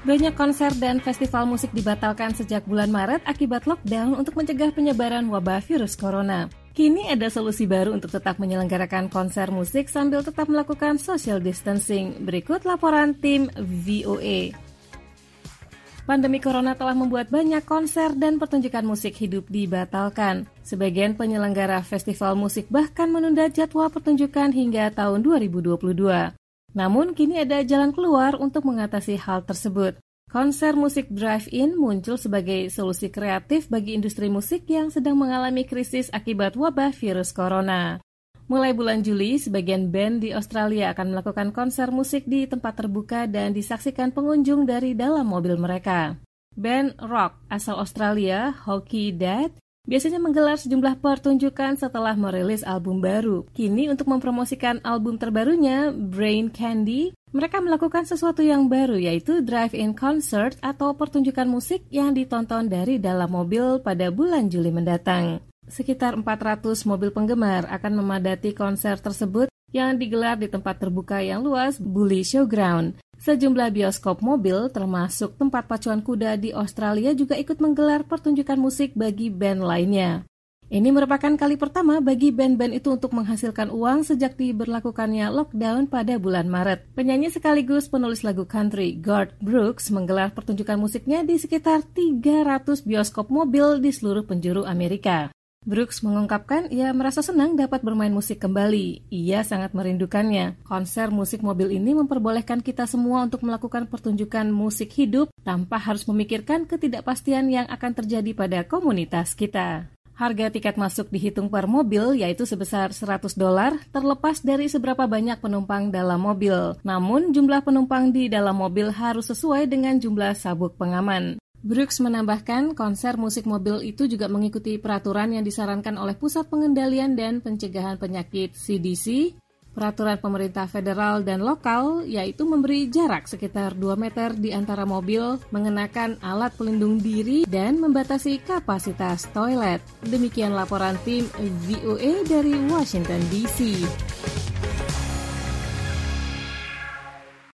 Banyak konser dan festival musik dibatalkan sejak bulan Maret akibat lockdown untuk mencegah penyebaran wabah virus corona. Kini ada solusi baru untuk tetap menyelenggarakan konser musik sambil tetap melakukan social distancing. Berikut laporan tim VOA. Pandemi corona telah membuat banyak konser dan pertunjukan musik hidup dibatalkan. Sebagian penyelenggara festival musik bahkan menunda jadwal pertunjukan hingga tahun 2022. Namun kini ada jalan keluar untuk mengatasi hal tersebut. Konser musik drive-in muncul sebagai solusi kreatif bagi industri musik yang sedang mengalami krisis akibat wabah virus corona. Mulai bulan Juli, sebagian band di Australia akan melakukan konser musik di tempat terbuka dan disaksikan pengunjung dari dalam mobil mereka. Band rock asal Australia, Hockey Dad, biasanya menggelar sejumlah pertunjukan setelah merilis album baru. Kini untuk mempromosikan album terbarunya, Brain Candy, mereka melakukan sesuatu yang baru yaitu drive-in concert atau pertunjukan musik yang ditonton dari dalam mobil pada bulan Juli mendatang. Sekitar 400 mobil penggemar akan memadati konser tersebut yang digelar di tempat terbuka yang luas, Bully Showground. Sejumlah bioskop mobil, termasuk tempat pacuan kuda di Australia juga ikut menggelar pertunjukan musik bagi band lainnya. Ini merupakan kali pertama bagi band-band itu untuk menghasilkan uang sejak diberlakukannya lockdown pada bulan Maret. Penyanyi sekaligus penulis lagu country, Garth Brooks, menggelar pertunjukan musiknya di sekitar 300 bioskop mobil di seluruh penjuru Amerika. Brooks mengungkapkan ia merasa senang dapat bermain musik kembali. Ia sangat merindukannya. Konser musik mobil ini memperbolehkan kita semua untuk melakukan pertunjukan musik hidup tanpa harus memikirkan ketidakpastian yang akan terjadi pada komunitas kita. Harga tiket masuk dihitung per mobil yaitu sebesar 100 dolar terlepas dari seberapa banyak penumpang dalam mobil. Namun jumlah penumpang di dalam mobil harus sesuai dengan jumlah sabuk pengaman. Brooks menambahkan, konser musik mobil itu juga mengikuti peraturan yang disarankan oleh Pusat Pengendalian dan Pencegahan Penyakit CDC, peraturan pemerintah federal dan lokal, yaitu memberi jarak sekitar 2 meter di antara mobil, mengenakan alat pelindung diri, dan membatasi kapasitas toilet. Demikian laporan tim VOA dari Washington DC.